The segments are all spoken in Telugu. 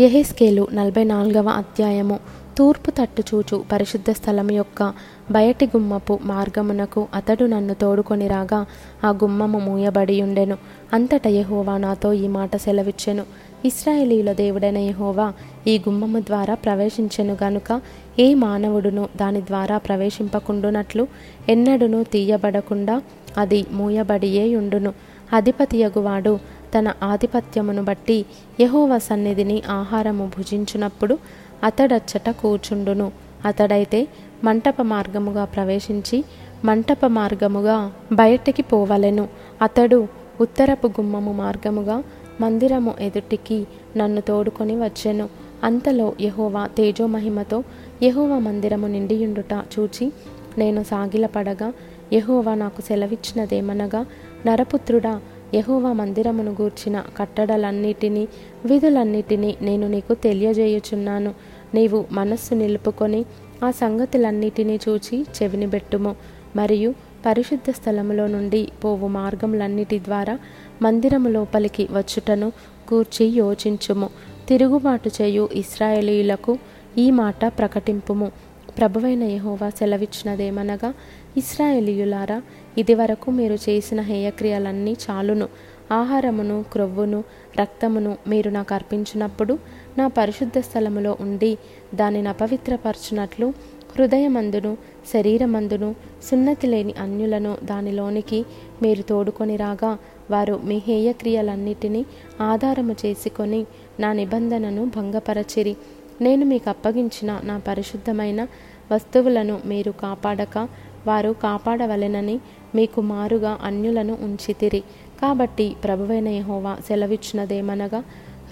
ఎహెస్కేలు నలభై నాలుగవ అధ్యాయము. తూర్పు తట్టు చూచు పరిశుద్ధ స్థలం యొక్క బయటి గుమ్మపు మార్గమునకు అతడు నన్ను తోడుకొని రాగా ఆ గుమ్మము మూయబడి ఉండెను. అంతట యహోవా నాతో ఈ మాట సెలవిచ్చెను. ఇస్రాయేలీల దేవుడైన యెహోవా ఈ గుమ్మము ద్వారా ప్రవేశించెను గనుక ఏ మానవుడును దాని ద్వారా ప్రవేశింపకుండునట్లు ఎన్నడునూ తీయబడకుండా అది మూయబడియే ఉండును. అధిపతియగువాడు తన ఆధిపత్యమును బట్టి యహోవ సన్నిధిని ఆహారము భుజించునప్పుడు అతడచ్చట కూర్చుండును. అతడైతే మంటప మార్గముగా ప్రవేశించి మంటప మార్గముగా బయటికి పోవలెను. అతడు ఉత్తరపు గుమ్మము మార్గముగా మందిరము ఎదుటికి నన్ను తోడుకొని వచ్చెను. అంతలో యహోవా తేజోమహిమతో యెహోవా మందిరము నిండియుండుట చూచి నేను సాగిలపడగా యహోవా నాకు సెలవిచ్చినదేమనగా నరపుత్రుడా యెహోవా మందిరమును గూర్చిన కట్టడలన్నిటినీ విధులన్నిటినీ నేను నీకు తెలియజేయుచున్నాను. నీవు మనస్సు నిలుపుకొని ఆ సంగతులన్నిటినీ చూచి చెవినిబెట్టుము మరియు పరిశుద్ధ స్థలములో నుండి పోవు మార్గములన్నిటి ద్వారా మందిరము లోపలికి వచ్చుటను గూర్చి యోచించుము. తిరుగుబాటు చేయు ఇస్రాయేలీలకు ఈ మాట ప్రకటింపుము. ప్రభువైన యహోవా సెలవిచ్చినదేమనగా ఇస్రాయేలీయులారా ఇదివరకు మీరు చేసిన హేయక్రియలన్నీ చాలును. ఆహారమును క్రొవ్వును రక్తమును మీరు నాకు అర్పించినప్పుడు నా పరిశుద్ధ స్థలములో ఉండి దానిని అపవిత్రపరచినట్లు హృదయమందును శరీరమందును సున్నతి లేని అన్యులను దానిలోనికి మీరు తోడుకొని రాగా వారు మీ హేయక్రియలన్నిటినీ ఆధారము చేసుకొని నా నిబంధనను భంగపరచిరి. నేను మీకు అప్పగించిన నా పరిశుద్ధమైన వస్తువులను మీరు కాపాడక వారు కాపాడవలెనని మీకు మారుగా అన్యులను ఉంచితిరి. కాబట్టి ప్రభువైన యహోవా సెలవిచ్చినదేమనగా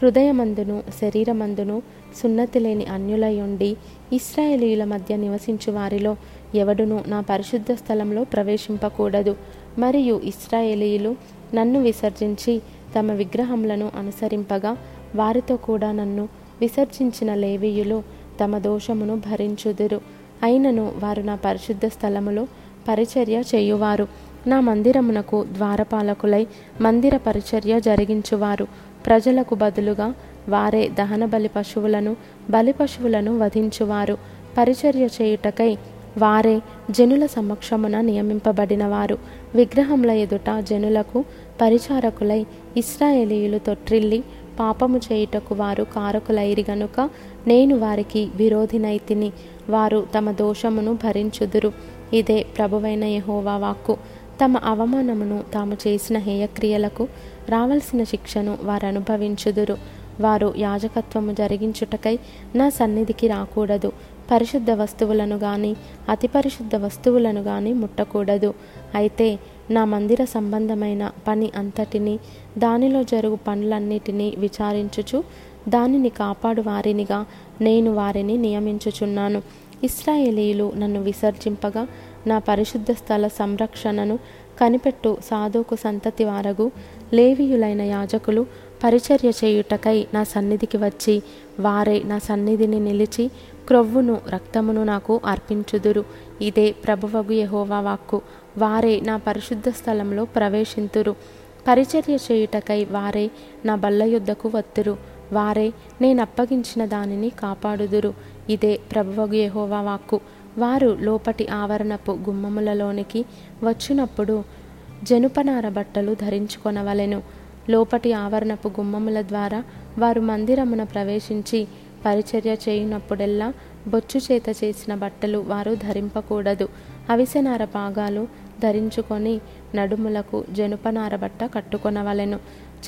హృదయమందును శరీరమందును సున్నతి లేని అన్యులయుండి ఇస్రాయేలీయుల మధ్య నివసించు వారిలో ఎవడును నా పరిశుద్ధ స్థలంలో ప్రవేశింపకూడదు. మరియు ఇస్రాయేలీయులు నన్ను విసర్జించి తమ విగ్రహములను అనుసరింపగా వారితో కూడా నన్ను విసర్జించిన లేవీయులు తమ దోషమును భరించుదురు. అయినను వారు నా పరిశుద్ధ స్థలములో పరిచర్య చేయువారు. నా మందిరమునకు ద్వారపాలకులై మందిర పరిచర్య జరిగించువారు. ప్రజలకు బదులుగా వారే దహన బలి పశువులను బలి పశువులను వధించువారు. పరిచర్య చేయుటకై వారే జనుల సమక్షమున నియమింపబడినవారు. విగ్రహముల ఎదుట జనులకు పరిచారకులై ఇస్రాయేలీయులు తొట్రిల్లి పాపము చేయుటకు వారు కారకులైరి గనుక నేను వారికి విరోధినైతిని వారు తమ దోషమును భరించుదురు. ఇదే ప్రభువైన యహోవా వాక్కు. తమ అవమానమును తాము చేసిన హేయక్రియలకు రావలసిన శిక్షను వారు అనుభవించుదురు వారు యాజకత్వము జరిగించుటకై నా సన్నిధికి రాకూడదు. పరిశుద్ధ వస్తువులను గాని అతి పరిశుద్ధ వస్తువులను గాని ముట్టకూడదు. అయితే నా మందిర సంబంధమైన పని అంతటిని దానిలో జరుగు పనులన్నిటినీ విచారించుచు దానిని కాపాడు వారినిగా నేను వారిని నియమించుచున్నాను. ఇస్రాయేలీలు నన్ను విసర్జింపగా నా పరిశుద్ధ స్థల సంరక్షణను కనిపెట్టు సాధుకు సంతతి వారగు లేవీయులైన యాజకులు పరిచర్య చేయుటకై నా సన్నిధికి వచ్చి వారే నా సన్నిధిని నిలిచి క్రొవ్వును రక్తమును నాకు అర్పించుదురు. ఇదే ప్రభువగు యహోవా వాక్కు. వారే నా పరిశుద్ధ స్థలంలో ప్రవేశింతురు. పరిచర్య చేయుటకై వారే నా బల్ల యుద్ధకు వత్తురు. వారే నేను అప్పగించిన దానిని కాపాడుదురు. ఇదే ప్రభువగు యహోవా వాక్కు. వారు లోపటి ఆవరణపు గుమ్మములలోనికి వచ్చినప్పుడు జనుపనార బట్టలు ధరించుకొనవలెను. లోపటి ఆవరణపు గుమ్మముల ద్వారా వారు మందిరమున ప్రవేశించి పరిచర్య చేయునప్పుడెల్లా బొచ్చు చేత చేసిన బట్టలు వారు ధరింపకూడదు. అవిసెనార పాగాలు ధరించుకొని నడుములకు జనుపనార బట్ట కట్టుకొనవలెను.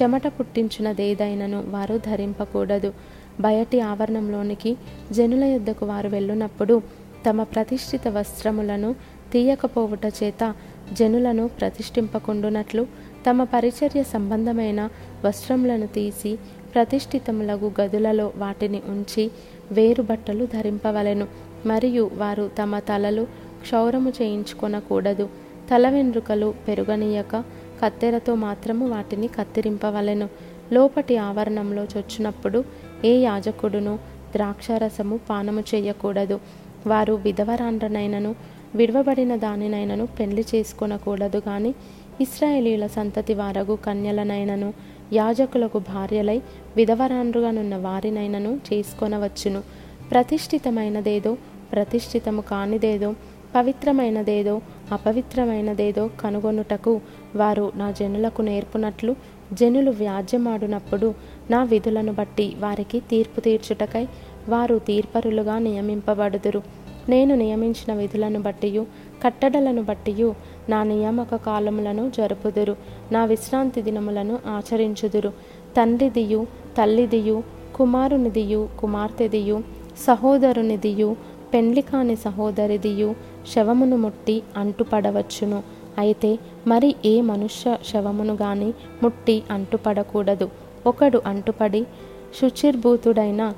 చెమట పుట్టించినదేదైనను వారు ధరింపకూడదు. బయటి ఆవరణంలోనికి జనుల యొద్దకు వారు వెళ్ళునప్పుడు తమ ప్రతిష్ఠిత వస్త్రములను తీయకపోవుట చేత జనులను ప్రతిష్ఠింపకుండునట్లు తమ పరిచర్య సంబంధమైన వస్త్రములను తీసి ప్రతిష్ఠితములగు గదులలో వాటిని ఉంచి వేరు బట్టలు ధరింపవలెను. మరియు వారు తమ తలలు క్షౌరము చేయించుకొనకూడదు. తల వెండ్రుకలు పెరుగనీయక కత్తెరతో మాత్రము వాటిని కత్తిరింపవలెను. లోపటి ఆవరణంలో చొచ్చినప్పుడు ఏ యాజకుడును ద్రాక్షారసము పానము చేయకూడదు. వారు విధవరాండ్రనైనను విడవబడిన దానినైనను పెళ్ళి చేసుకొనకూడదు కానీ ఇస్రాయేలీల సంతతి వారగు కన్యలనైనను యాజకులకు భార్యలై విధవరాండ్రుగానున్న వారినైనను చేసుకొనవచ్చును. ప్రతిష్ఠితమైనదేదో ప్రతిష్ఠితము కానిదేదో పవిత్రమైనదేదో అపవిత్రమైనదేదో కనుగొనుటకు వారు నా జనులకు నేర్పునట్లు జనులు వ్యాజ్యమాడునప్పుడు నా విధులను బట్టి వారికి తీర్పు తీర్చుటకై వారు తీర్పరులుగా నియమింపబడుదురు. నేను నియమించిన విధులను బట్టియు కట్టడలను బట్టియు నా నియామక కాలములను జరుపుదురు నా విశ్రాంతి దినములను ఆచరించుదురు. తండ్రిదియు తల్లిదియు కుమారునిదియు కుమార్తెదియు సహోదరునిదియు పెండ్లి కాని సహోదరిదియు శవమును ముట్టి అంటుపడవచ్చును. అయితే మరి ఏ మనుష్య శవమును గాని ముట్టి అంటుపడకూడదు. ఒకడు అంటుపడి శుచిర్భూతుడైన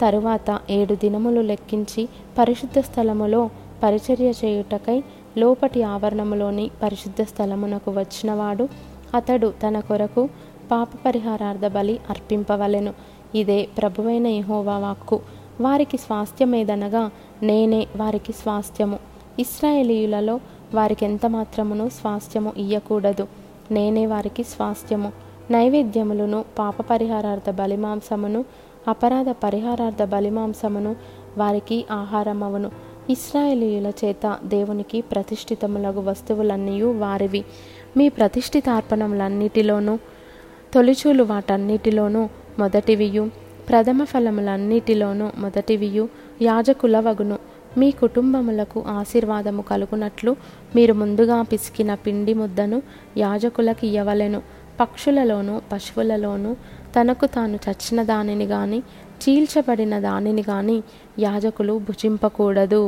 తరువాత ఏడు దినములు లెక్కించి పరిశుద్ధ స్థలములో పరిచర్య చేయుటకై లోపటి ఆవరణములోని పరిశుద్ధ స్థలమునకు వచ్చినవాడు అతడు తన కొరకు పాప పరిహారార్థ బలి అర్పింపవలెను. ఇదే ప్రభువైన యహోవా వాక్కు. వారికి స్వాస్థ్యమేదనగా నేనే వారికి స్వాస్థ్యము. ఇస్రాయేలీయులలో వారికి ఎంత మాత్రమును స్వాస్థ్యము ఇయ్యకూడదు. నేనే వారికి స్వాస్థ్యము. నైవేద్యములను పాప పరిహారార్థ బలిమాంసమును అపరాధ పరిహారార్థ బలిమాంసమును వారికి ఆహారమవును. ఇస్రాయేలీయుల చేత దేవునికి ప్రతిష్ఠితములగు వస్తువులన్నీ వారివి. మీ ప్రతిష్ఠితార్పణములన్నిటిలోనూ తొలిచూలు వాటన్నిటిలోనూ మొదటివియు. ప్రథమ ఫలములన్నిటిలోనూ మొదటివియు. యాజకుల వగును మీ కుటుంబములకు ఆశీర్వాదము కలుగునట్లు మీరు ముందుగా పిసికిన పిండి ముద్దను యాజకులకు ఇయ్యవలెను. పక్షులలోనూ పశువులలోనూ తనకు తాను చచ్చిన దానిని గాని చీల్చబడిన దానిని కానీ యాజకులు భుజింపకూడదు.